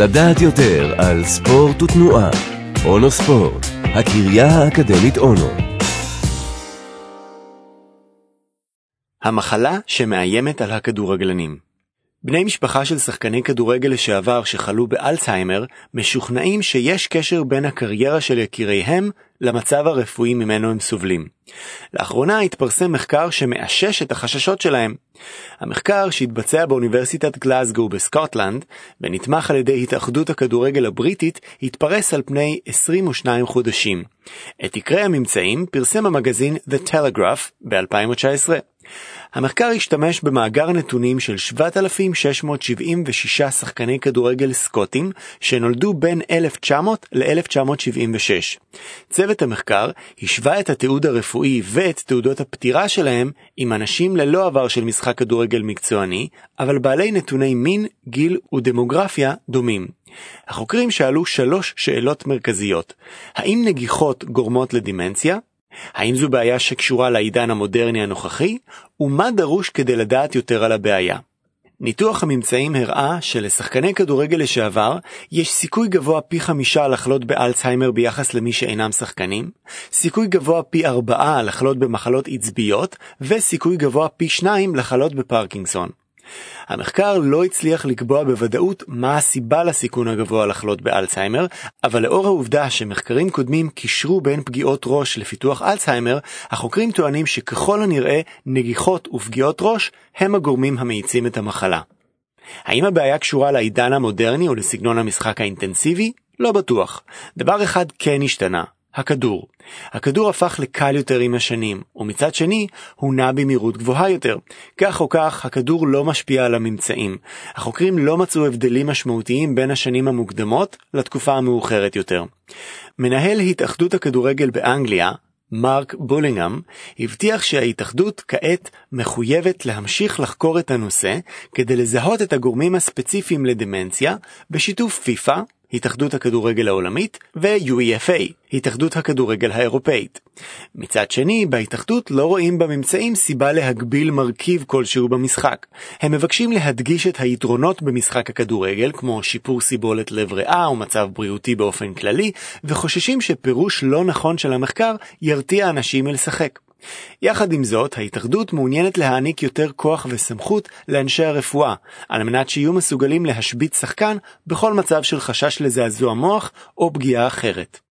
לדעת יותר על ספורט ותנועה. אונו ספורט, הקריה האקדמית אונו. המחלה שמאיימת על הכדורגלנים בני משפחה של שחקני כדורגל לשעבר שחלו באלצהיימר משוכנעים שיש קשר בין הקריירה של יקיריהם למצב הרפואי ממנו הם סובלים. לאחרונה התפרסם מחקר שמאשש את החששות שלהם. המחקר שהתבצע באוניברסיטת גלאזגו בסקוטלנד ונתמך על ידי התאחדות הכדורגל הבריטית התפרס על פני 22 חודשים. את עיקרי הממצאים פרסם המגזין The Telegraph ב-2019. המחקר השתמש במאגר נתונים של 7,676 שחקני כדורגל סקוטים שנולדו בין 1900 ל-1976. צוות המחקר השווה את התיעוד הרפואי ואת תעודות הפטירה שלהם עם אנשים ללא עבר של משחק כדורגל מקצועני, אבל בעלי נתוני מין, גיל ודמוגרפיה דומים. החוקרים שאלו שלוש שאלות מרכזיות האם נגיחות גורמות לדימנציה? האם זו בעיה שקשורה לעידן המודרני הנוכחי? ומה דרוש כדי לדעת יותר על הבעיה? ניתוח הממצאים הראה שלשחקני כדורגל לשעבר יש סיכוי גבוה פי חמישה לחלות באלצהיימר ביחס למי שאינם שחקנים, סיכוי גבוה פי ארבעה לחלות במחלות עצביות, וסיכוי גבוה פי שניים לחלות בפרקינסון. המחקר לא הצליח לקבוע בוודאות מה הסיבה לסיכון הגבוה לחלות באלצהיימר, אבל לאור העובדה שמחקרים קודמים קישרו בין פגיעות ראש לפיתוח אלצהיימר, החוקרים טוענים שככל הנראה נגיחות ופגיעות ראש הם הגורמים המאיצים את המחלה. האם הבעיה קשורה לעידן המודרני או לסגנון המשחק האינטנסיבי? לא בטוח. דבר אחד כן השתנה, הכדור. הכדור הפך לקל יותר עם השנים, ומצד שני, הוא נע במהירות גבוהה יותר. כך או כך, הכדור לא משפיע על הממצאים. החוקרים לא מצאו הבדלים משמעותיים בין השנים המוקדמות לתקופה המאוחרת יותר. מנהל התאחדות הכדורגל באנגליה, מרק בולינגהם, הבטיח שההתאחדות כעת מחויבת להמשיך לחקור את הנושא כדי לזהות את הגורמים הספציפיים לדמנציה בשיתוף פיפ"א, התאחדות הכדורגל העולמית, ו-UEFA, התאחדות הכדורגל האירופאית. מצד שני, בהתאחדות לא רואים בממצאים סיבה להגביל מרכיב כלשהו במשחק. הם מבקשים להדגיש את היתרונות במשחק הכדורגל, כמו שיפור סיבולת לב ריאה ומצב בריאותי באופן כללי, וחוששים שפירוש לא נכון של המחקר ירתיע אנשים מלשחק. יחד עם זאת, ההתאחדות מעוניינת להעניק יותר כוח וסמכות לאנשי הרפואה, על מנת שיהיו מסוגלים להשבית שחקן בכל מצב של חשש לזעזוע מוח או פגיעה אחרת.